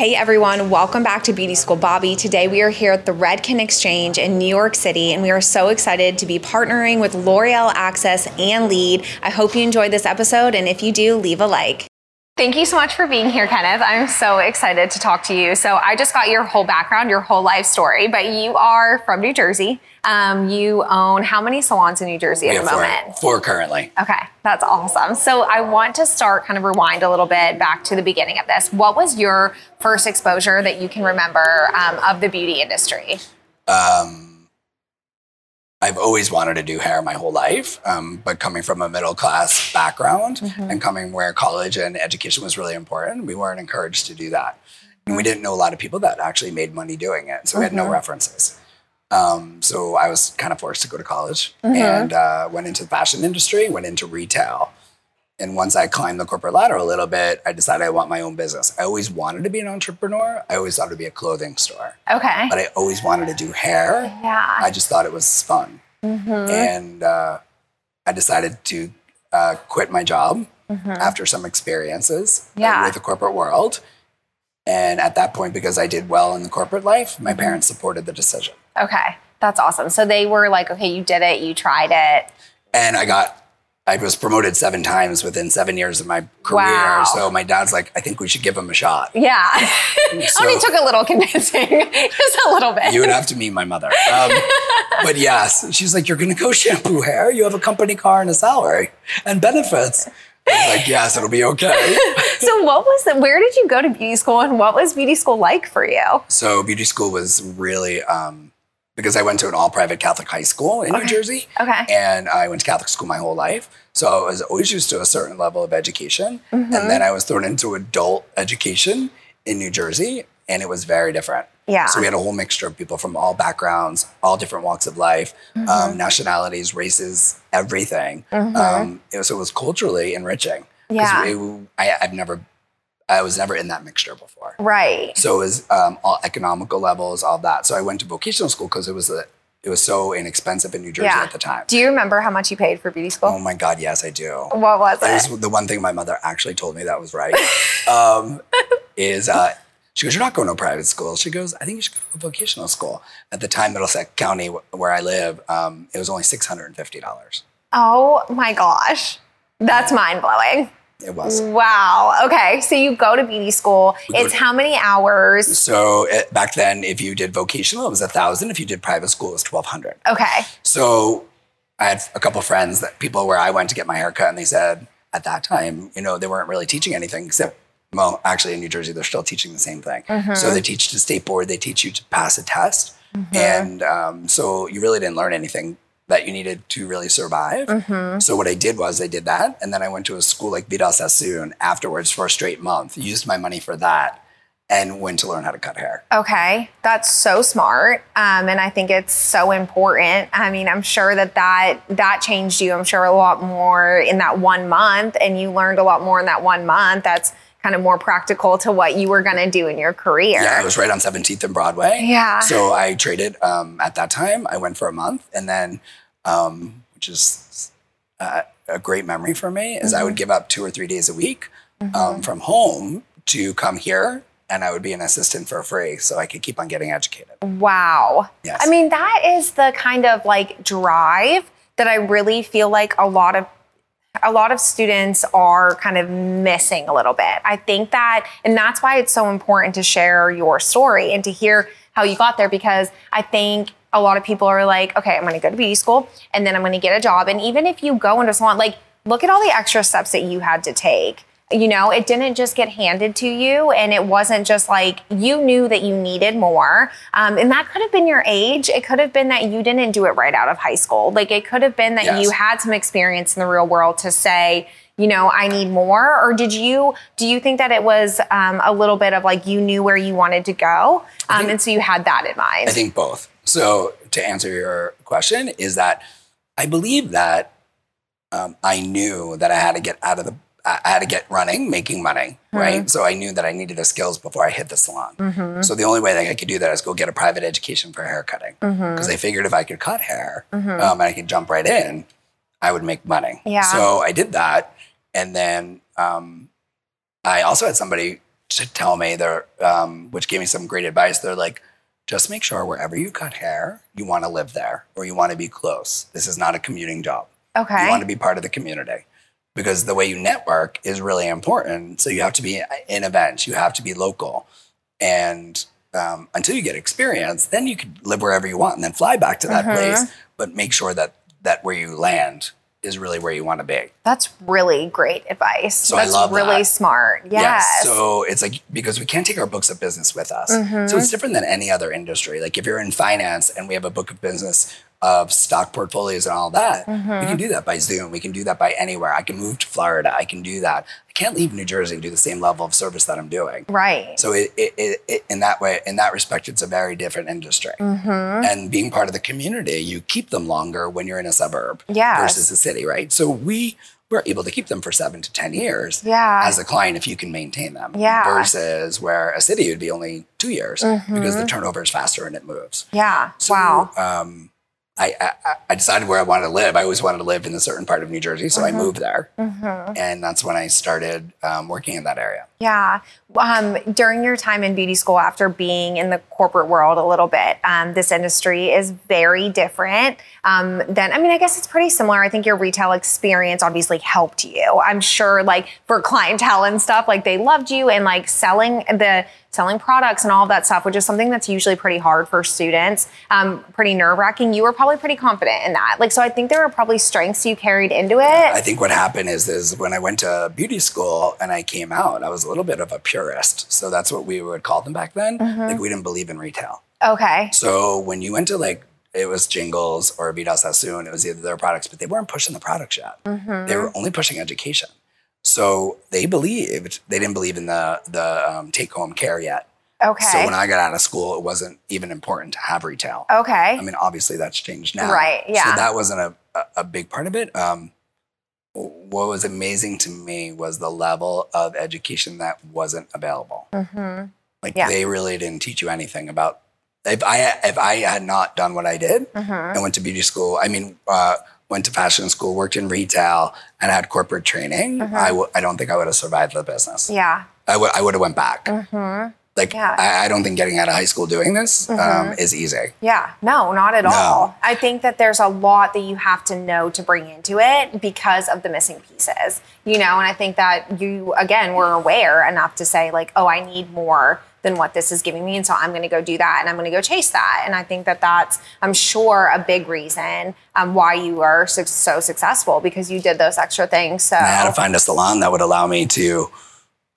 Hey everyone, welcome back to Beauty School Bobby. Today we are here at the Redken Exchange in New York City and we are so excited to be partnering with L'Oreal Access and Lead. I hope you enjoyed this episode and if you do, leave a like. Thank you so much for being here, Kenneth. I'm so excited to talk to you. So, I just got your whole background, your whole life story, but you are from New Jersey. Um, you own how many salons in New Jersey at the have four, moment? four currently. Okay, that's awesome. So I want to start kind of rewind a little bit back to the beginning of this. What was your first exposure that you can remember um, of the beauty industry? Um, I've always wanted to do hair my whole life, um, but coming from a middle class background Mm-hmm. and coming where college and education was really important, we weren't encouraged to do that. And we didn't know a lot of people that actually made money doing it. So we had no Mm-hmm. references. Um, so I was kind of forced to go to college Mm-hmm. and uh, went into the fashion industry, went into retail. And once I climbed the corporate ladder a little bit, I decided I want my own business. I always wanted to be an entrepreneur. I always thought it would be a clothing store, Okay. but I always wanted to do hair. Yeah. I just thought it was fun. And uh, I decided to uh, quit my job after some experiences uh, Yeah. with the corporate world. And at that point, because I did well in the corporate life, my parents supported the decision. Okay. That's awesome. So they were like, okay, you did it, you tried it. And I got, I was promoted seven times within seven years of my career. Wow. So my dad's like, I think we should give him a shot. Yeah. So- Only took a little convincing, just a little bit. You would have to meet my mother. Um, but yes, she's like, You're going to go shampoo hair. You have a company car and a salary and benefits. I was like, Yes, it'll be okay. so what was the, where did you go to beauty school and what was beauty school like for you? So beauty school was really um, because I went to an all private Catholic high school in New Jersey. Okay. And I went to Catholic school my whole life. So I was always used to a certain level of education. Mm-hmm. And then I was thrown into adult education in New Jersey, and it was very different. Yeah. So we had a whole mixture of people from all backgrounds, all different walks of life, Mm-hmm. um, nationalities, races, everything. Um, it was, so it was culturally enriching. Yeah. it- I, I've never, I was never in that mixture before. Right. So it was um, all economical levels, all that. So I went to vocational school because it was a, it was so inexpensive in New Jersey Yeah. at the time. Do you remember how much you paid for beauty school? Oh my God, yes, I do. what was That it? the one thing my mother actually told me that was right. um, is uh, she goes, "You're not going to a private school." She goes, "I think you should go to vocational school." At the time, Middlesex County, where I live, um, it was only six hundred and fifty dollars. Oh my gosh. That's mind blowing. It was. Wow. Okay. So you go to beauty school. It's how many hours? So it, back then, if you did vocational, it was a thousand. If you did private school, it was twelve hundred. Okay. So I had a couple friends that people where I went to get my haircut, and they said at that time, you know, they weren't really teaching anything except. Well, actually, in New Jersey, they're still teaching the same thing. Mm-hmm. So they teach the state board, they teach you to pass a test, mm-hmm. and um, so you really didn't learn anything that you needed to really survive. So what I did was I did that, and then I went to a school like Vidal Sassoon afterwards for a straight month. Used my money for that, and went to learn how to cut hair. Okay. That's so smart. Um, and I think it's so important. I mean, I'm sure that, that that changed you, I'm sure, a lot more in that one month. And you learned a lot more in that one month. That's kind of more practical to what you were going to do in your career. Yeah, it was right on 17th and Broadway. Yeah. So I traded um, at that time. I went for a month, and then, um, which is uh, a great memory for me, is I would give up two or three days a week um, from home to come here, and I would be an assistant for free, so I could keep on getting educated. Wow. Yes. I mean, that is the kind of like drive that I really feel like a lot of a lot of students are kind of missing a little bit. I think that and that's why it's so important to share your story and to hear how you got there because I think a lot of people are like, okay, I'm to go to beauty school and then I'm to get a job and even if you go into salon like look at all the extra steps that you had to take you know, it didn't just get handed to you, and it wasn't just like you knew that you needed more. Um, and that could have been your age. It could have been that you didn't do it right out of high school. Like it could have been that Yes. you had some experience in the real world to say, you know, I need more. Or did you? Do you think that it was um, a little bit of like you knew where you wanted to go, um, and so you had that in mind? I think both. So to answer your question, is that I believe that um, I knew that I had to get out of the, I had to get running, making money, right? So I knew that I needed the skills before I hit the salon. So the only way that I could do that is go get a private education for hair cutting, because I figured if I could cut hair um, and I could jump right in, I would make money. Yeah. So I did that, and then um, I also had somebody to tell me, they're, um, which gave me some great advice. They're like, just make sure wherever you cut hair, you want to live there or you want to be close. This is not a commuting job. Okay. You want to be part of the community because the way you network is really important. So you have to be in events, you have to be local. And um, until you get experience, then you can live wherever you want and then fly back to that Mhm. place. But make sure that that where you land is really where you want to be. That's really great advice. So I That's love really that. smart. Yes. So it's like because we can't take our books of business with us. Mhm. So it's different than any other industry. Like if you're in finance and we have a book of business of stock portfolios and all that, we Mm-hmm. can do that by Zoom. We can do that by anywhere. I can move to Florida. I can do that. I can't leave New Jersey and do the same level of service that I'm doing. right. So it, it, it, in that way, in that respect, it's a very different industry. mm-hmm. And being part of the community, you keep them longer when you're in a suburb Yes. versus a city, right? So we were able to keep them for seven to ten years Yeah. as a client if you can maintain them. Yeah. Versus where a city would be only two years because Mhm. the turnover is faster and it moves. yeah. So, wow. Um, I, I I decided where I wanted to live. I always wanted to live in a certain part of New Jersey, so I Mhm. moved there, hmm and that's when I started um, working in that area. Yeah. Um, during your time in beauty school, after being in the corporate world a little bit, um, this industry is very different um, than, I mean, I guess it's pretty similar. I think your retail experience obviously helped you. I'm sure, like, for clientele and stuff, like, they loved you and, like, selling the, selling products and all that stuff, which is something that's usually pretty hard for students, um, pretty nerve wracking. You were probably pretty confident in that. Like, so I think there were probably strengths you carried into it. I think what happened is is when I went to beauty school and I came out, I was little bit of a purist. So that's what we would call them back then. Mm-hmm. Like we didn't believe in retail. okay. So when you went to like it was Jingles or Vidal Sassoon, it was either their products, but they weren't pushing the products yet. Mhm. They were only pushing education. So they believed they didn't believe in the the um, take home care yet. Okay. So when I got out of school, it wasn't even important to have retail. okay. I mean, obviously that's changed now. Right, yeah. So that wasn't a, a, a big part of it. Um, what was amazing to me was the level of education that wasn't available. hmm Like Yeah. they really didn't teach you anything about. If I if I had not done what I did, hmm I went to beauty school. I mean, uh, went to fashion school, worked in retail, and had corporate training. Mhm. I w- I don't think I would have survived the business. Yeah. I would I would have went back. Like Yeah. I, I don't think getting out of high school doing this um, Mhm. is easy. Yeah. No, not at No. all. I think that there's a lot that you have to know to bring into it because of the missing pieces, you know, and I think that you, again, were aware enough to say, like, oh, I need more than what this is giving me. And so I'm going to go do that and I'm going to go chase that. And I think that that's, I'm sure, a big reason um, why you are so, so successful because you did those extra things. So, I had to find a salon that would allow me to.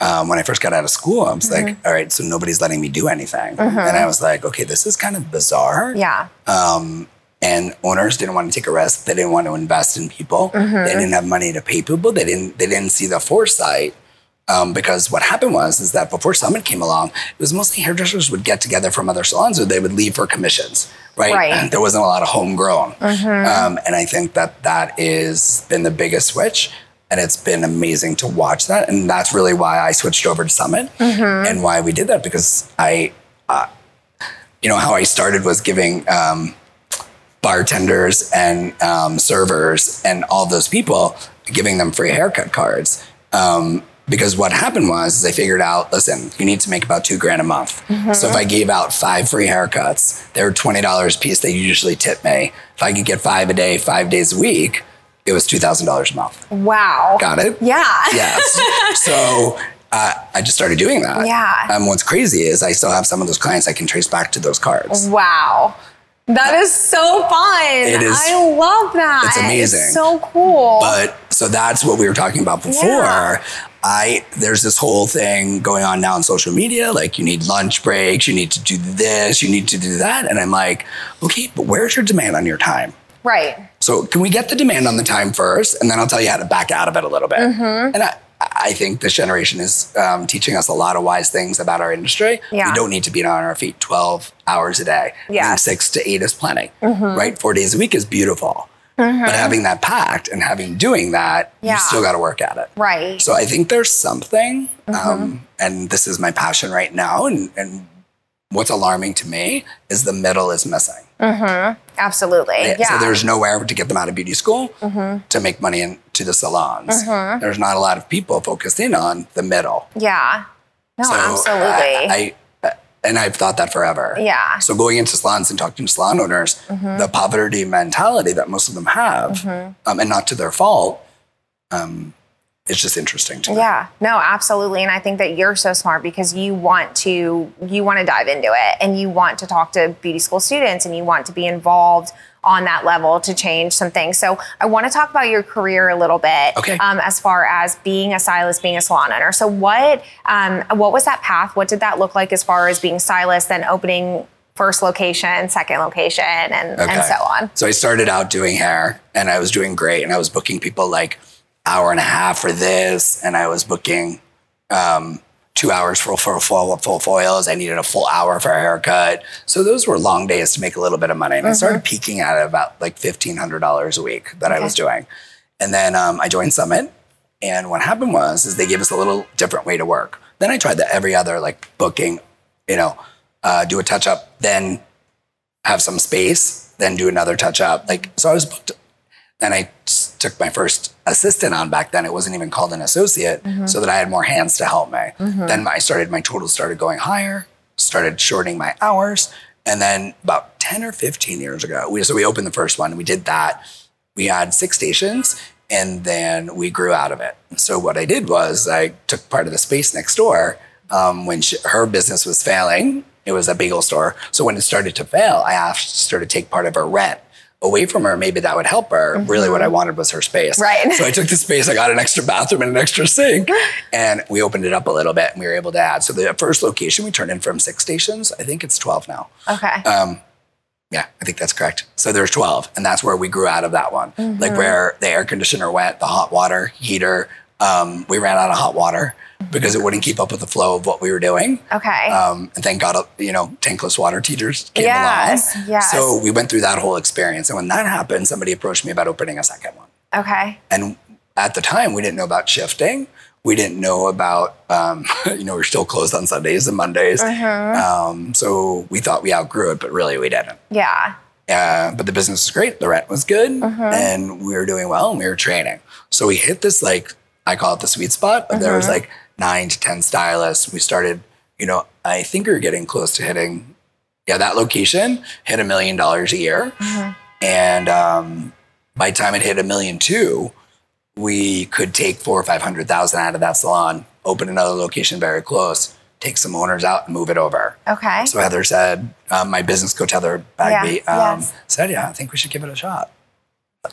Um, when I first got out of school, I was Mm-hmm. like, all right, so nobody's letting me do anything. And I was like, okay, this is kind of bizarre. yeah. Um, and owners didn't want to take a risk. They didn't want to invest in people. Mm-hmm. They didn't have money to pay people. They didn't. They didn't see the foresight. Um, because what happened was is that before Summit came along, it was mostly hairdressers would get together from other salons, or they would leave for commissions. Right. Right. And there wasn't a lot of homegrown. Mm-hmm. Um, and I think that that is been the biggest switch. And it's been amazing to watch that. And that's really why I switched over to Summit Mm-hmm. and why we did that because I, uh, you know, how I started was giving um, bartenders and um, servers and all those people, giving them free haircut cards. Um, because what happened was is I figured out, listen, you need to make about two grand a month. So if I gave out five free haircuts, they were twenty dollars a piece. They usually tip me. If I could get five a day, five days a week, it was two thousand dollars a month. Wow. Got it? Yeah. Yes. so uh, I just started doing that. Yeah. Um, what's crazy is I still have some of those clients I can trace back to those cards. Wow. That is so fun. It is- I love that. It's amazing. so cool. But so that's what we were talking about before. Yeah. I there's this whole thing going on now on social media. Like you need lunch breaks, you need to do this, you need to do that, and I'm like, okay, but where's your demand on your time? right. So can we get the demand on the time first, and then I'll tell you how to back out of it a little bit. Mm-hmm. And I, I think this generation is um, teaching us a lot of wise things about our industry. Yeah. We don't need to be on our feet 12 hours a day. Yes. six to eight is plenty, Mm-hmm. right? Four days a week is beautiful. Mm-hmm. But having that packed and having doing that, Yeah. you still got to work at it. Right. So I think there's something, Mm-hmm. um, and this is my passion right now. And, and what's alarming to me is the middle is missing. Absolutely. Yeah. Mm-hmm. So there's nowhere to get them out of beauty school to make money into the salons. There's not a lot of people focused in on the middle. yeah. No, So absolutely. I, I and I've thought that forever. yeah. So going into salons and talking to salon owners, Mm-hmm. the poverty mentality that most of them have, um, and not to their fault, um, it's just interesting to me. Yeah, no, absolutely. And I think that you're so smart because you want to you want to dive into it and you want to talk to beauty school students and you want to be involved on that level to change some things. So I want to talk about your career a little bit. Okay. Um, as far as being a stylist, being a salon owner. So what um, what was that path? What did that look like as far as being stylist, then opening first location, second location, and, and so on? So I started out doing hair and I was doing great and I was booking people like hour and a half for this and I was booking um, two hours for, for full, full foils. I needed a full hour for a haircut. So those were long days to make a little bit of money. And I started peaking at about like $1,500 a week that I was doing. And then um, I joined Summit. And what happened was, is they gave us a little different way to work. Then I tried that every other like booking, you know, uh, do a touch up, then have some space, then do another touch up. Like, so I was booked. Then I took my first assistant on back then. It wasn't even called an associate, so that I had more hands to help me. Then I started, my total started going higher, started shortening my hours. And then about 10 or 15 years ago, we, so we opened the first one, we did that. We had six stations and then we grew out of it. So what I did was I took part of the space next door um, when she, her business was failing. It was a bagel store. So when it started to fail, I asked her to take part of her rent away from her. Maybe that would help her. Really, what I wanted was her space. Right. So I took the space. I got an extra bathroom and an extra sink, and we opened it up a little bit, and we were able to add. So the first location we turned in from six stations. I think it's twelve now. Okay. Um, yeah, I think that's correct. So there's 12, and that's where we grew out of that one. Mm-hmm. Like where the air conditioner went, the hot water heater. Um, we ran out of hot water because it wouldn't keep up with the flow of what we were doing. okay. Um, and thank God, you know, tankless water heaters came Yes, along. yes. So we went through that whole experience. And when that happened, somebody approached me about opening a second one. okay. And at the time, we didn't know about shifting. We didn't know about, um, you know, we are still closed on Sundays and Mondays. Uh-huh. Um, so we thought we outgrew it, but really we didn't. Yeah. Uh, but the business was great. The rent was good, Uh-huh. and we were doing well, and we were training. So we hit this like I call it the sweet spot. But there was Uh-huh. like nine to ten stylists. We started, you know, I think we are getting close to hitting. Yeah, that location hit a million dollars a year, Uh-huh. and um, by the time it hit a million two, we could take four or five hundred thousand out of that salon, open another location very close, take some owners out, and move it over. Okay. So Heather said, um, my business coach Heather Bagby Yeah, um, yes. said, yeah, I think we should give it a shot.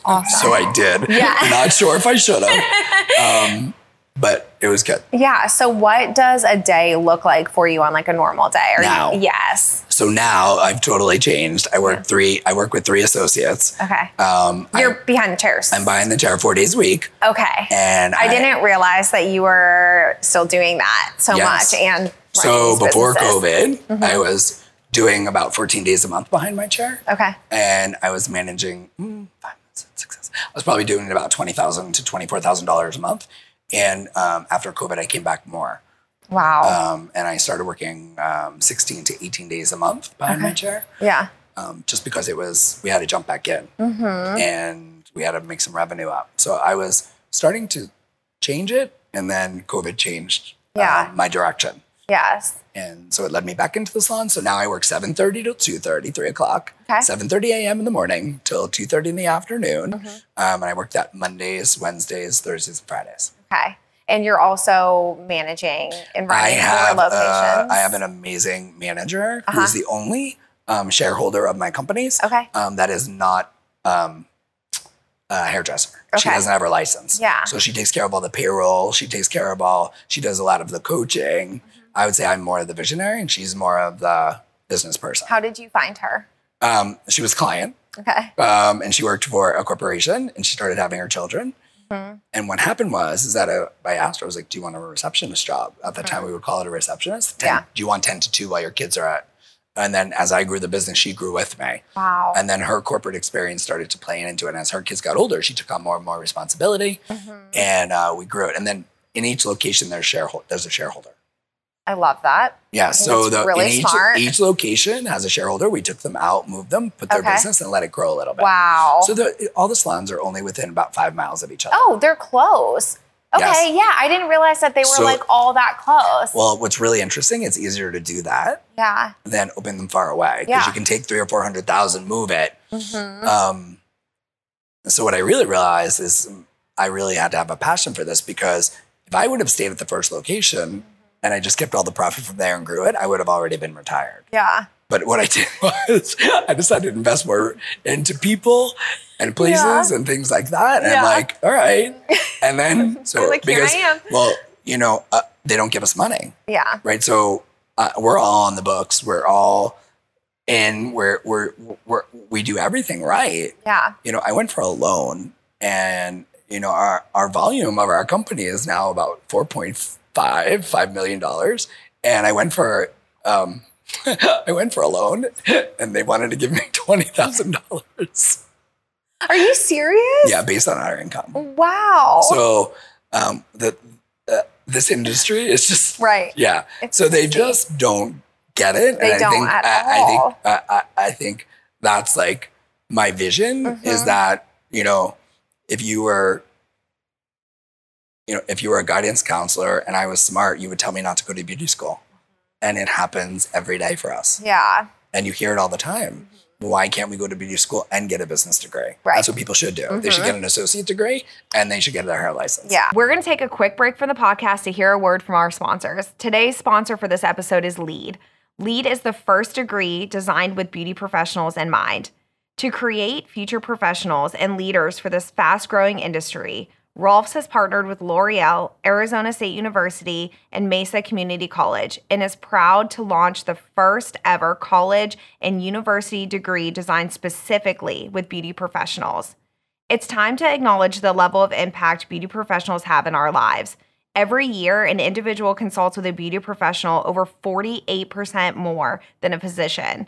awesome. So I did. Yeah. Not sure if I should have, um, but it was good. Yeah. So, what does a day look like for you on like a normal day? Or Now. yes. So now I've totally changed. I work three. I work with three associates. Okay. Um, You're I, behind the chairs. I'm buying the chair four days a week, okay. and I didn't realize that you were still doing that so Yes. much and So before businesses. Mm-hmm. COVID, I was doing about 14 days a month behind my chair. Okay. and I was managing mm, five months, success. I was probably doing about twenty thousand to twenty four thousand dollars a month. And um, after COVID, I came back more, Wow. um, and I started working um, sixteen to eighteen days a month behind my chair, yeah. um, just because it was we had to jump back in, Mm-hmm. and we had to make some revenue up. So I was starting to change it, and then COVID changed Yeah. um, my direction. Yes. And so it led me back into the salon. So now I work 7.30 till 2.30, 3 o'clock. Okay. 7.30 a.m. in the morning till 2.30 in the afternoon. Mm-hmm. Um, and I work that Mondays, Wednesdays, Thursdays, and Fridays. Okay. And you're also managing and running have, four uh, locations. I have an amazing manager Uh-huh. who's the only um, shareholder of my companies Okay. um, that is not um, a hairdresser. Okay. She doesn't have her license. Yeah. So she takes care of all the payroll. She takes care of all, she does a lot of the coaching. Mm-hmm. I would say I'm more of the visionary and she's more of the business person. How did you find her? Um, she was a client Okay. um, and she worked for a corporation and she started having her children. Mm-hmm. And what happened was, is that uh, I asked her, I was like, do you want a receptionist job? At the time, we would call it a receptionist. 10 Mm-hmm. Yeah. Do you want 10 to 2 while your kids are at? And then as I grew the business, she grew with me. Wow. And then her corporate experience started to play into it. And as her kids got older, she took on more and more responsibility Mm-hmm. and uh, we grew it. And then in each location, there's, shareholder, there's a shareholder. I love that. Yeah, so the really in each, each location has a shareholder. We took them out, moved them, put their Okay. business, and let it grow a little bit. Wow. So the, all the salons are only within about five miles of each other. oh, they're close. Okay, Yes. yeah, I didn't realize that they were So- like all that close. Well, what's really interesting, it's easier to do that yeah. than open them far away because Yeah. Mm-hmm. you can take three or four hundred thousand, move it. Um, so what I really realized is I really had to have a passion for this because if I would have stayed at the first location and I just kept all the profit from there and grew it, I would have already been retired. Yeah. But what I did was I decided to invest more into people and places Yeah. and things like that. And Yeah. I'm like, all right. And then so like, "Here I because am." well, you know, uh, they don't give us money Yeah. right? So uh, we're all on the books. We're all in. We're we're we're we do everything right. Yeah. You know, I went for a loan, and you know, our our volume of our company is now about four point five five million dollars, and I went for. Um, I went for a loan, and they wanted to give me twenty thousand dollars. Are you serious? Yeah, based on our income. Wow. So um, the uh, this industry is just right. yeah. It's so they just don't get it. They and I don't think, at I, I all. think I, I, I think that's like my vision is Mhm. that you know if you were you know if you were a guidance counselor and I was smart, you would tell me not to go to beauty school, and it happens every day for us, Yeah. and you hear it all the time. Why can't we go to beauty school and get a business degree? Right. Mm-hmm. That's what people should do. They should get an associate degree and they should get their hair license. Yeah. We're going to take a quick break from the podcast to hear a word from our sponsors. Today's sponsor for this episode is LEAD. LEAD is the first degree designed with beauty professionals in mind. To create future professionals and leaders for this fast growing industry, Rolfs has partnered with L'Oreal, Arizona State University, and Mesa Community College and is proud to launch the first ever college and university degree designed specifically with beauty professionals. It's time to acknowledge the level of impact beauty professionals have in our lives. Every year, an individual consults with a beauty professional over 48% more than a physician.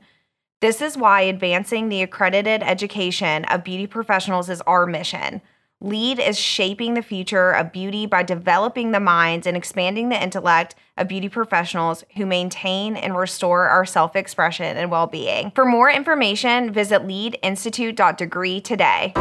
This is why advancing the accredited education of beauty professionals is our mission. LEAD is shaping the future of beauty by developing the minds and expanding the intellect of beauty professionals who maintain and restore our self expression and well being. For more information, visit leadinstitute.degree today.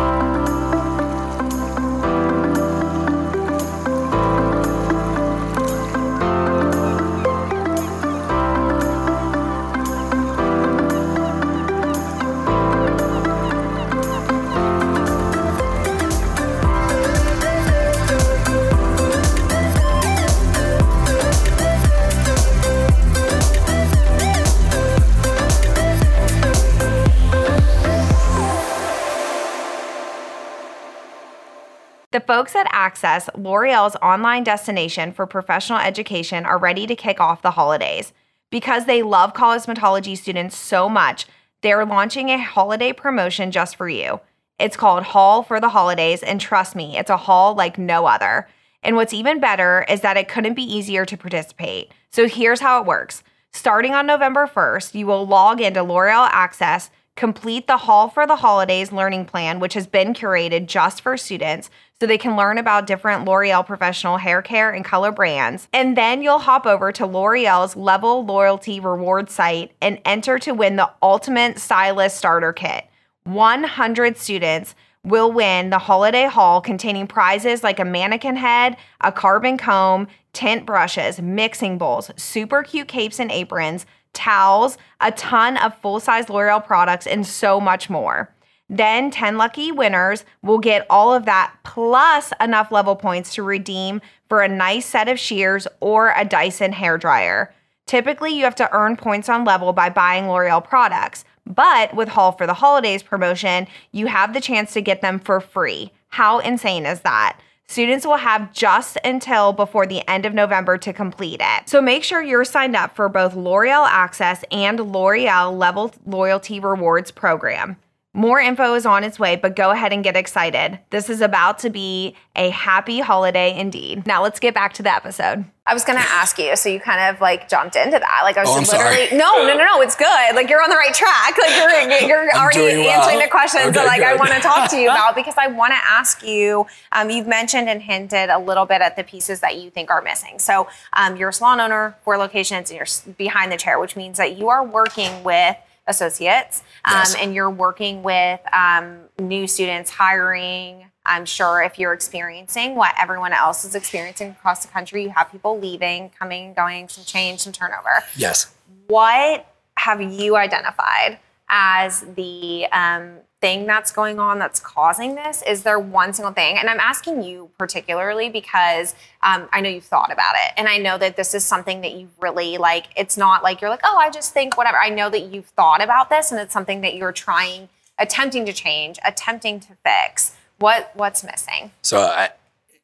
The folks at Access, L'Oreal's online destination for professional education, are ready to kick off the holidays. Because they love cosmetology students so much, they're launching a holiday promotion just for you. It's called Haul for the Holidays, and trust me, it's a haul like no other. And what's even better is that it couldn't be easier to participate. So here's how it works. Starting on November 1st, you will log into L'Oreal Access, complete the Haul for the Holidays learning plan, which has been curated just for students so they can learn about different L'Oreal professional hair care and color brands. And then you'll hop over to L'Oreal's Level Loyalty Reward site and enter to win the Ultimate Stylist Starter Kit. 100 students will win the holiday haul containing prizes like a mannequin head, a carbon comb, tint brushes, mixing bowls, super cute capes and aprons, towels, a ton of full size L'Oreal products, and so much more. Then 10 lucky winners will get all of that plus enough level points to redeem for a nice set of shears or a Dyson hair dryer. Typically, you have to earn points on level by buying L'Oreal products, but with Haul for the Holidays promotion, you have the chance to get them for free. How insane is that? Students will have just until before the end of November to complete it. So make sure you're signed up for both L'Oreal Access and L'Oreal Level Loyalty Rewards program. More info is on its way, but go ahead and get excited. This is about to be a happy holiday indeed. Now let's get back to the episode. I was gonna ask you, so you kind of like jumped into that. Like I was Oh, I'm literally sorry. no, no, no, no. It's good. Like you're on the right track. Like you're you're already well. answering the questions that Okay, like I want to talk to you about because I want to ask you. Um, you've mentioned and hinted a little bit at the pieces that you think are missing. So um, you're a salon owner, four locations, and you're behind the chair, which means that you are working with associates Yes. and you're working with um, new students, hiring I'm sure if you're experiencing what everyone else is experiencing across the country, you have people leaving, coming, going, some change, some turnover. Yes. What have you identified as the um, thing that's going on that's causing this? Is there one single thing? And I'm asking you particularly because um, I know you've thought about it. And I know that this is something that you really like. It's not like you're like, oh, I just think whatever. I know that you've thought about this and it's something that you're trying, attempting to change, attempting to fix. What What's missing? So I,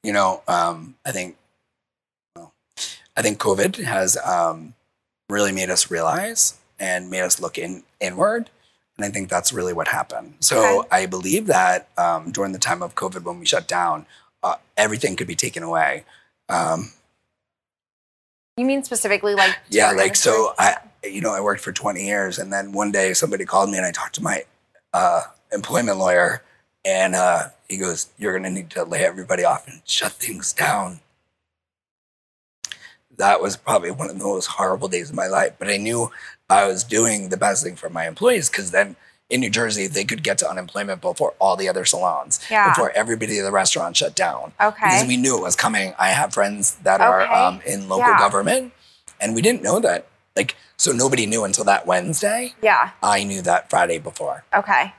you know, um, I think, I think COVID has um, really made us realize and made us look in inward, and I think that's really what happened. So Okay. I believe that um, during the time of COVID, when we shut down, uh, everything could be taken away. Um, You mean specifically like yeah, like so I, you know, I worked for 20 years, and then one day somebody called me, and I talked to my uh, employment lawyer, and uh, he goes, "You're going to need to lay everybody off and shut things down." That was probably one of the most horrible days of my life, but I knew I was doing the best thing for my employees because then in New Jersey they could get to unemployment before all the other salons, Yeah. before everybody in the restaurant shut down Okay. because we knew it was coming. I have friends that are um, in local Yeah. government, and we didn't know that. Like, so nobody knew until that Wednesday. yeah. I knew that Friday before Okay.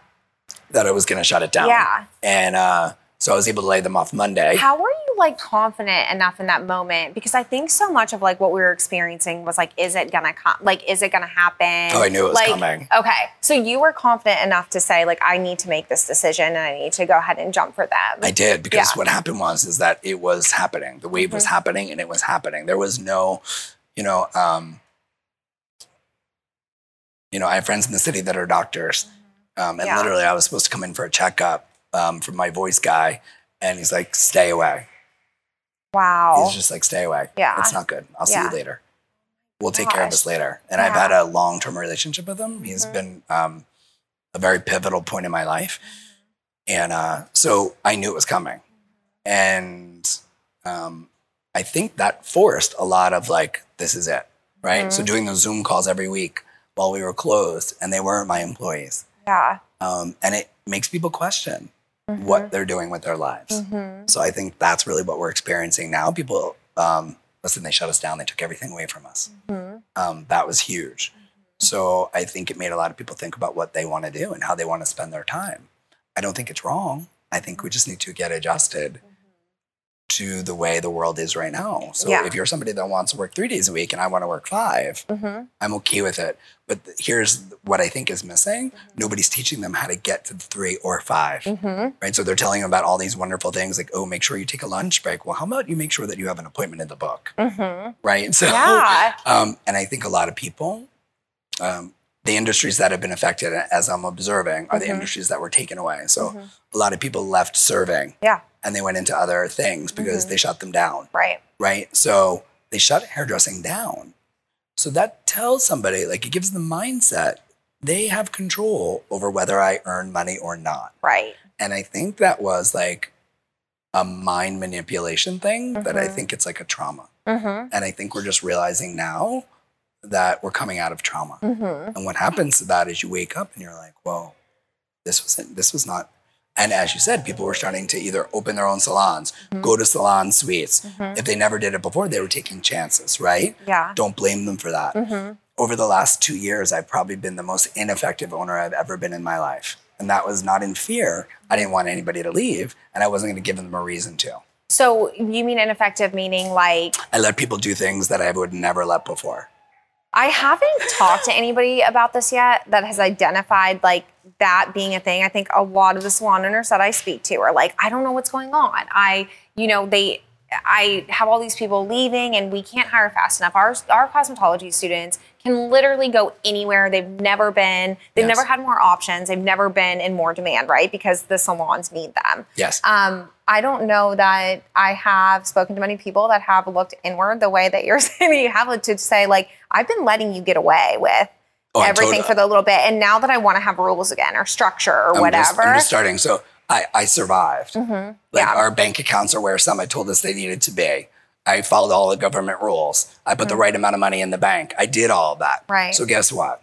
that I was going to shut it down. Yeah. And uh, so I was able to lay them off Monday. How were you like confident enough in that moment? Because I think so much of like what we were experiencing was like, is it gonna come? Like, is it gonna happen? Oh, I knew it was like, coming. Okay, so you were confident enough to say like, I need to make this decision and I need to go ahead and jump for them. I did because Yeah. Mm-hmm. what happened was is that it was happening. The wave was happening, and it was happening. There was no, you know, um, you know, I have friends in the city that are doctors, um, and Mm-hmm. Yeah. literally, I was supposed to come in for a checkup um, from my voice guy, and he's like, "Stay away." wow. He's just like, "Stay away. Yeah. it's not good. I'll see Yeah. you later. We'll take care of this later." And I've had a long-term relationship with him. He's Mhm. been um, a very pivotal point in my life, and uh, so I knew it was coming, and um, I think that forced a lot of like, "This is it." Right. So Mhm. doing those Zoom calls every week while we were closed, and they weren't my employees, yeah. um, and it makes people question Mhm. what they're doing with their lives. Mhm. So I think that's really what we're experiencing now. People, um, listen, they shut us down. They took everything away from us. Mhm. Um, that was huge. So I think it made a lot of people think about what they want to do and how they want to spend their time. I don't think it's wrong. I think we just need to get adjusted to the way the world is right now. So Yeah. if you're somebody that wants to work three days a week and I want to work five, Mhm. I'm okay with it. But here's what I think is missing nobody's teaching them how to get to three or 5 Mhm. right? So they're telling them about all these wonderful things like, oh, make sure you take a lunch break. Well, how about you make sure that you have an appointment in the book, Mhm. right? So, Yeah. um, and I think a lot of people, um, the industries that have been affected, as I'm observing, are the Mhm. industries that were taken away. So Mhm. a lot of people left serving Yeah. and they went into other things because Mhm. they shut them down Right. right? So they shut hairdressing down. So that tells somebody, like, it gives them mindset. They have control over whether I earn money or not. Right. And I think that was like a mind manipulation thing that I Mhm. think it's like a trauma. Mhm. And I think we're just realizing now that we're coming out of trauma. Mhm. And what happens to that is you wake up and you're like, whoa, this wasn't, this was not. And as you said, people were starting to either open their own salons, Mhm. go to salon suites. Mhm. If they never did it before, they were taking chances, right? Yeah. Don't blame them for that. Mhm. Over the last two years, I've probably been the most ineffective owner I've ever been in my life. And that was not in fear. I didn't want anybody to leave, and I wasn't going to give them a reason to. So you mean ineffective meaning like I let people do things that I would never let before. I haven't talked to anybody about this yet that has identified like that being a thing. I think a lot of the salon owners that I speak to are like, I don't know what's going on. I, you know, they, I have all these people leaving and we can't hire fast enough. Our, our cosmetology students can literally go anywhere. They've never been, they've Yes. never had more options. They've never been in more demand, right? Because the salons need them. Yes. Um, I don't know that I have spoken to many people that have looked inward the way that you're saying you have to say, like, I've been letting you get away with Oh, everything totally- for the little bit. And now that I want to have rules again or structure or I'm just- whatever. I'm just starting. So I, I survived. Mhm. Like yeah. our bank accounts are where Summit told us they needed to be. I followed all the government rules. I put the right amount of money in the bank. I did all of that. Mm-hmm. Right. So guess what?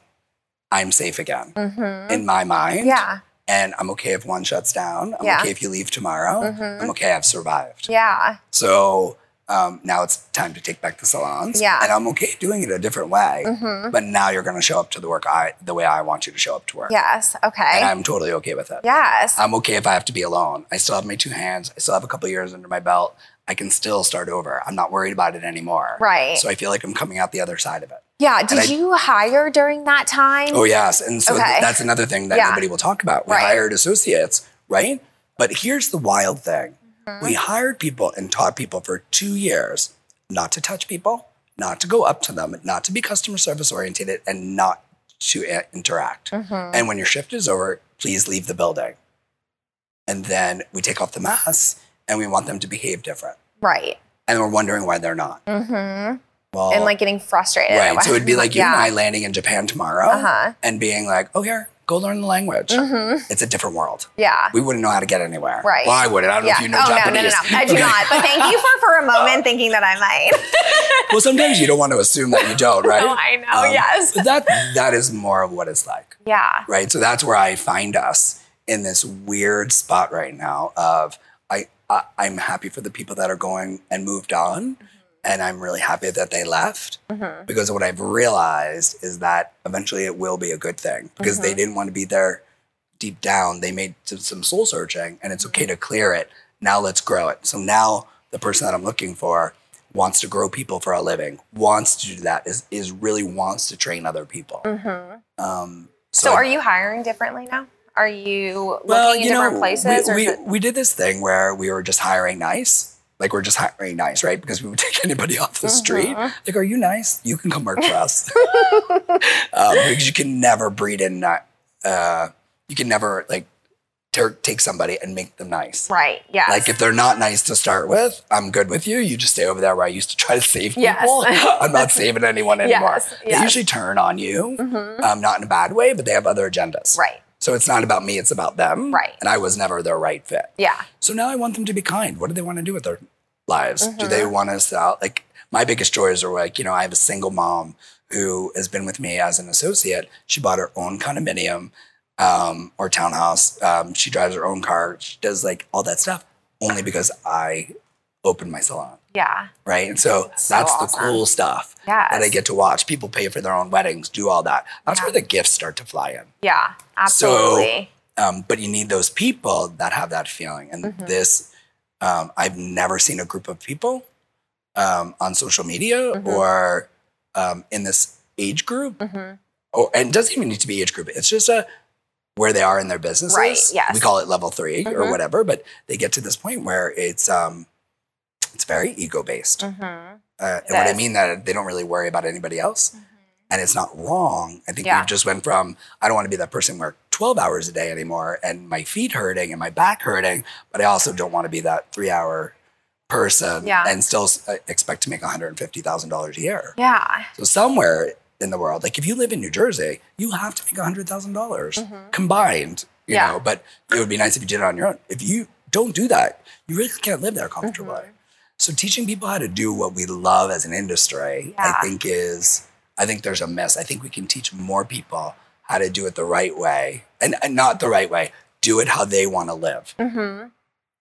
I'm safe again. Mhm. In my mind, Yeah. And I'm okay if one shuts down. I'm Yeah. okay if you leave tomorrow. Mm-hmm. I'm okay. I've survived. Yeah. So um, now it's time to take back the salons. Yeah. And I'm okay doing it a different way. Mm-hmm. But now you're going to show up to the work I the way I want you to show up to work. Yes. Okay. And. I'm totally okay with it. Yes. I'm okay if I have to be alone. I still have my two hands. I still have a couple years under my belt. I can still start over. I'm not worried about it anymore. Right. So I feel like I'm coming out the other side of it. yeah. Did I- you hire during that time? Oh yes, and so th- that's another thing that Yeah. nobody will talk about. We Right. hired associates, right? But here's the wild thing: Mm-hmm. we hired people and taught people for two years not to touch people, not to go up to them, not to be customer service oriented, and not to uh, interact. Mhm. And when your shift is over, please leave the building. And then we take off the masks and we want them to behave different. Right. And we're wondering why they're not. Mm-hmm. Well, And like getting frustrated. right. So it'd be like you yeah. and I landing in Japan tomorrow Uh-huh. and being like, oh, here, go learn the language. hmm It's a different world. Yeah. We wouldn't know how to get anywhere. Right. Well, I wouldn't. I don't know if you know oh Japanese. no, no, no, no. I do Okay. not. But thank you for for a moment thinking that I might. well, sometimes you don't want to assume that you don't, right? Oh, I know. Um, yes. That that is more of what it's like, Yeah. right? So that's where I find us in this weird spot right now of I, I'm happy for the people that are going and moved on, Mm-hmm. and I'm really happy that they left Mhm. because what I've realized is that eventually it will be a good thing because they Mm-hmm. didn't want to be there deep down. They made some- some soul searching and it's Mm-hmm. okay to clear it. Now let's grow it. So now the person that I'm looking for wants to grow people for a living, wants to do that, is, is really wants to train other people. Mhm. Um, So, I- are you hiring differently now? Are you well, looking in you know, different places? we, we, we did this thing where we were just hiring nice. Like we're just hiring nice, right? Because we would take anybody off the street. Mhm. Like, are you nice? You can come work for us. um, because you can never breed in. not- Uh, you can never like ter- take somebody and make them nice. right. Yeah. Like if they're not nice to start with, I'm good with you. You just stay over there where I used to try to save people. Yes. I'm not saving anyone anymore. Yes, They usually turn on you, Mhm. um, not in a bad way, but they have other agendas. Right. So it's not about me, it's about them. Right. And I was never their right fit. Yeah. So now I want them to be kind. What do they want to do with their lives? Do Mhm. they want to sell? Like my biggest joys are like, you know, I have a single mom who has been with me as an associate. She bought her own condominium um, or townhouse. Um, she drives her own car. She does like all that stuff only because I opened my salon. Yeah. Right. And so So that's awesome. the cool stuff Yes. that I get to watch. People pay for their own weddings, do all that. That's Yeah. where the gifts start to fly in. Yeah. Absolutely. Um, but you need those people that have that feeling. And Mhm. this, um, I've never seen a group of people um, on social media Mhm. or um, in this age group, hmm or and it doesn't even need to be age group. It's just a where they are in their businesses. Right, yes. We call it level 3 or Mhm. whatever, but they get to this point where it's um, it's very ego based. hmm Uh, and what I mean that they don't really worry about anybody else, and it's not wrong. I think Yeah. we just went from I don't want to be that person where 12 hours a day anymore, and my feet hurting and my back hurting, but I also don't want to be that three hour person Yeah. and still uh, expect to make 150 thousand dollars a year. Yeah. So somewhere in the world, like if you live in New Jersey, you have to make 100 thousand dollars Mhm. combined. You Yeah. know, but it would be nice if you did it on your own. If you don't do that, you really can't live there comfortably. Mm-hmm. So teaching people how to do what we love as an industry, Yeah. I think is, I think there's a miss. I think we can teach more people how to do it the right way, and, and not the right way. Do it how they want to live. hmm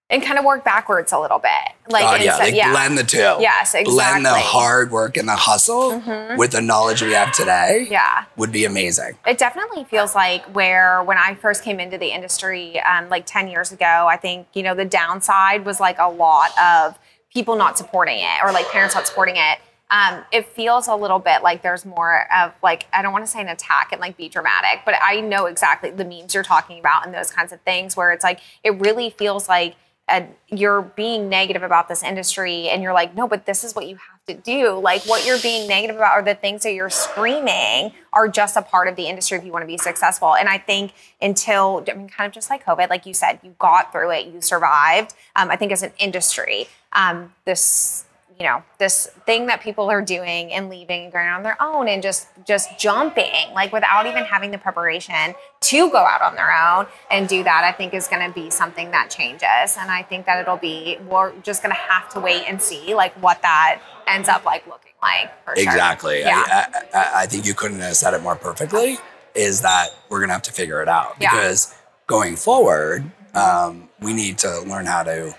And kind of work backwards a little bit. Like, God, yeah, like blend the two. Yes, exactly. Blend the hard work and the hustle Mhm. with the knowledge we have today. Yeah. would be amazing. It definitely feels like where when I first came into the industry, um, like 10 years ago, I think, you know, the downside was like a lot of people not supporting it or like parents not supporting it. Um, it feels a little bit like there's more of like, I don't want to say an attack and like be dramatic, but I know exactly the memes you're talking about and those kinds of things where it's like, it really feels like uh, you're being negative about this industry and you're like, no, but this is what you have to do. Like what you're being negative about or the things that you're screaming are just a part of the industry if you want to be successful. And I think until, I mean, kind of just like COVID, like you said, you got through it, you survived. Um, I think as an industry, um, this you know this thing that people are doing and leaving and going on their own and just just jumping like without even having the preparation to go out on their own and do that i think is going to be something that changes and i think that it'll be we're just going to have to wait and see like what that ends up like looking like for sure. Exactly. Yeah. I, I, I think you couldn't have said it more perfectly. Is that we're gonna have to figure it out Yeah. because going forward, um, we need to learn how to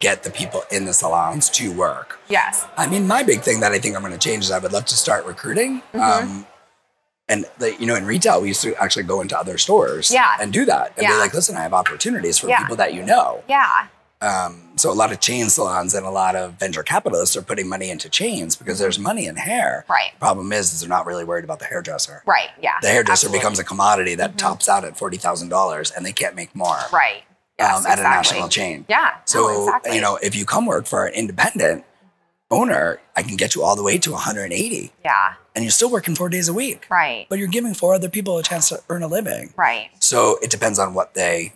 get the people in the salons to work. Yes. I mean, my big thing that I think I'm going to change is I would love to start recruiting. Mm-hmm. Um, and the, you know, in retail, we used to actually go into other stores Yeah. and do that and Yeah. be like, listen, I have opportunities for Yeah. people that you know. Yeah. Um, so a lot of chain salons and a lot of venture capitalists are putting money into chains because there's money in hair. Right. Problem is, is they're not really worried about the hairdresser. Right. Yeah. The hairdresser Absolutely. Mm-hmm. becomes a commodity that tops out at forty thousand dollars, and they can't make more. right. Yes, um, at a national chain. Yeah. So no, exactly. you know, if you come work for an independent owner, I can get you all the way to 180, Yeah. and you're still working four days a week. Right. But you're giving four other people a chance to earn a living. Right. So it depends on what they.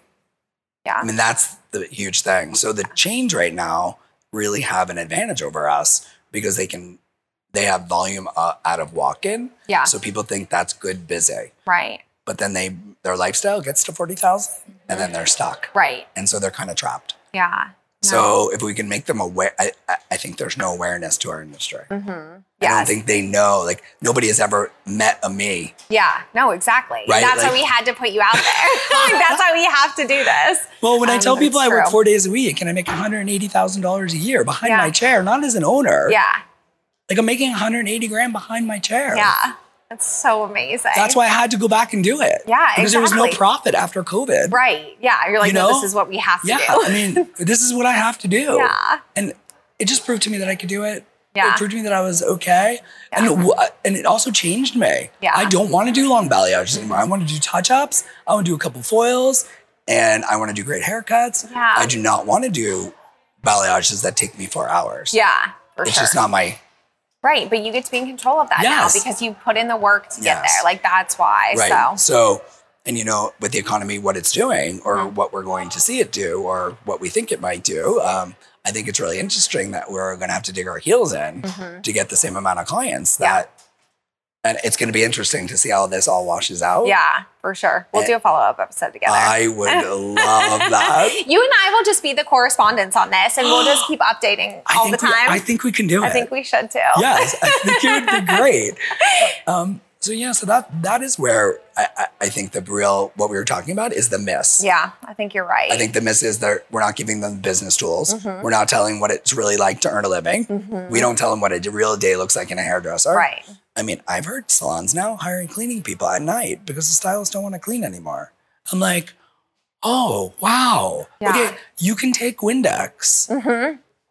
Yeah. I mean, that's the huge thing. So the chains right now really have an advantage over us because they can, they have volume uh, out of walk-in. Yeah. So people think that's good busy, right. But then they their lifestyle gets to forty thousand, and then they're stuck, Right. and so they're kind of trapped. Yeah. So if we can make them aware, I, I- I think there's no awareness to our industry. Mm-hmm. I don't think they know. Like nobody has ever met a me. Yeah. No, exactly. Right, That's why we had to put you out there. like, that's why we have to do this. Well, when I Um, tell people I work four days a week and I make one hundred and eighty thousand dollars a year behind Yeah. my chair, not as an owner. Yeah. Like I'm making one hundred and eighty grand behind my chair. Yeah. That's so amazing. That's why I had to go back and do it. Yeah, Because there was no profit after COVID. Right. Yeah. You're like, You no, this is what we have to Yeah. do. Yeah. I mean, this is what I have to do. Yeah. And it just proved to me that I could do it. Yeah. It proved to me that I was okay. And, it, and it also changed me. Yeah. I don't want to do long balayage anymore. I want to do touch ups. I want to do a couple foils and I want to do great haircuts. Yeah. I do not want to do balayages that take me four hours. yeah. For It's sure. just not my right. But you get to be in control of that Yes. now because you put in the work to get there. Like, that's why. right. So, So, and you know, with the economy, what it's doing, or Mm-hmm. what we're going to see it do, or what we think it might do, um, I think it's really interesting that we're going to have to dig our heels in to get the same amount of clients. Mm-hmm. That, and it's going to be interesting to see how this all washes out. yeah, for sure. We'll Eh, do a follow up episode together. I would love that. you and I will just be the correspondents on this and we'll just keep updating I all the think we- time. I think we can do it. I think we should too. yes, I think it would be great. Um, so yeah, so that that is where I, I, I think the real what we were talking about is the miss. Yeah, I think you're right. I think the miss is that we're not giving them business tools. Mm-hmm. We're not telling what it's really like to earn a living. We don't tell them what a real day looks like in a hairdresser. right. I mean, I've heard salons now hiring cleaning people at night because the stylists don't want to clean anymore. I'm like, oh wow, Yeah. okay, you can take Windex,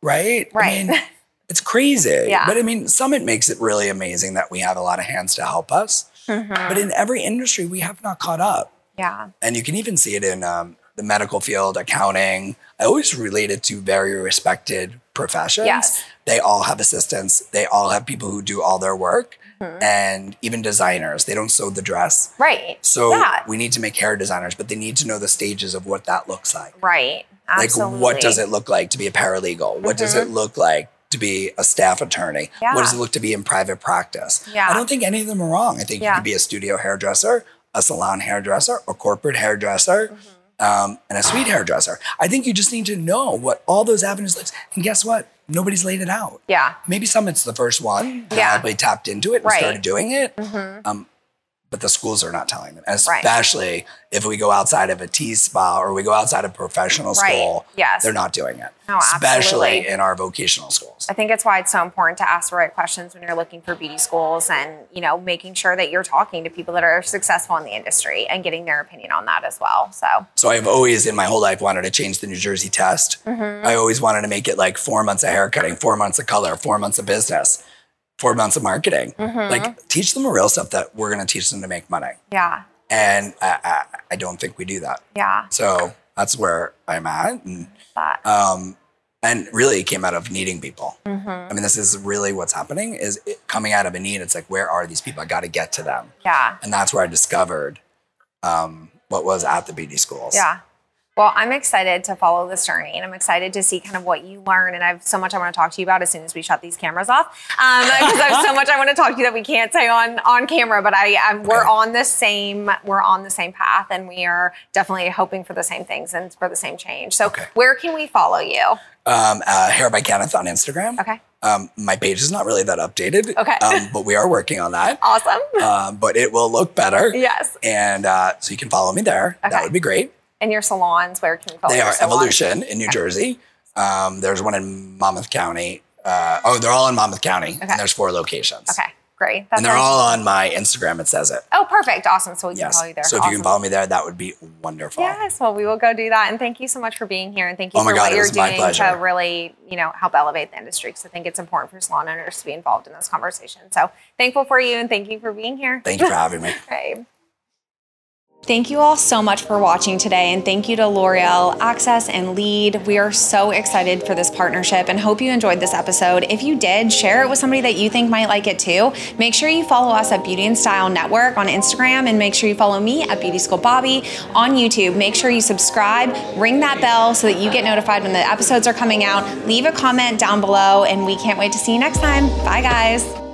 right? Right. I mean, it's crazy. Yeah. But I mean, Summit makes it really amazing that we have a lot of hands to help us. Mm-hmm. But in every industry, we have not caught up Yeah. and you can even see it in um, the medical field, accounting. I always relate it to very respected professions. Yes. They all have assistants. They all have people who do all their work, Mm-hmm. and even designers. They don't sew the dress. Right. So yeah. we need to make hair designers, but they need to know the stages of what that looks like. right. Absolutely. Like, what does it look like to be a paralegal? What does it look like to be a staff attorney? Yeah. What does it look to be in private practice? Yeah. I don't think any of them are wrong. I think Yeah. you could be a studio hairdresser, a salon hairdresser, a corporate hairdresser, um, and a suite hairdresser. I think you just need to know what all those avenues look. And guess what? Nobody's laid it out. Yeah. Maybe Summit's the first one that Yeah. everybody tapped into it and Right. Mm-hmm. started doing it. Um, but the schools are not telling them, especially if we go outside of a T spa or we go outside of professional Right. school. Yes. They're not doing it. No, especially in our vocational schools. I think it's why it's so important to ask the right questions when you're looking for beauty schools and, you know, making sure that you're talking to people that are successful in the industry and getting their opinion on that as well. So, So I've always in my whole life wanted to change the New Jersey test. Mm-hmm. I always wanted to make it like four months of haircutting, four months of color, four months of business, four months of marketing. Mm-hmm. Like teach them the real stuff that we're going to teach them to make money. yeah. And I, I, I don't think we do that. Yeah. So that's where I'm at. And, That. um, and really it came out of needing people. Mm-hmm. I mean, this is really what's happening is it coming out of a need. It's like, where are these people? I got to get to them. yeah. And that's where I discovered um, what was at the beauty schools. Yeah. Well, I'm excited to follow this journey and I'm excited to see kind of what you learn. And I have so much I want to talk to you about as soon as we shut these cameras off. Um, because I have so much I want to talk to you that we can't say on, on camera, but I, I'm, we're on the same, we're on the same path and we are definitely hoping for the same things and for the same change. So Okay. where can we follow you? Um, uh, Hair by Kenneth on Instagram. Okay. Um, my page is not really that updated. Okay. Um, but we are working on that. Awesome. Um, but it will look better. yes. And uh, so you can follow me there. Okay. That would be great. And your salons, where can we follow them? They are salons? Evolution in New Jersey. Um, there's one in Monmouth County. Uh, oh, they're all in Monmouth County, Okay. and there's four locations. Okay, great. That's And they're nice. all on my Instagram. It says it. Oh, perfect. Awesome. So we can Yes. follow you there. So if you can follow me there, that would be wonderful. Yes, well, we will go do that. And thank you so much for being here. And thank you Oh for God, what you're doing to really, you know, help elevate the industry. Because I think it's important for salon owners to be involved in this conversation. So thankful for you and thank you for being here. Thank you for having me. Okay. Thank you all so much for watching today, and thank you to L'Oreal Access and Lead. We are so excited for this partnership and hope you enjoyed this episode. If you did, share it with somebody that you think might like it too. Make sure you follow us at Beauty and Style Network on Instagram, and make sure you follow me at Beauty School Bobby on YouTube. Make sure you subscribe, ring that bell so that you get notified when the episodes are coming out. Leave a comment down below, and we can't wait to see you next time. Bye, guys.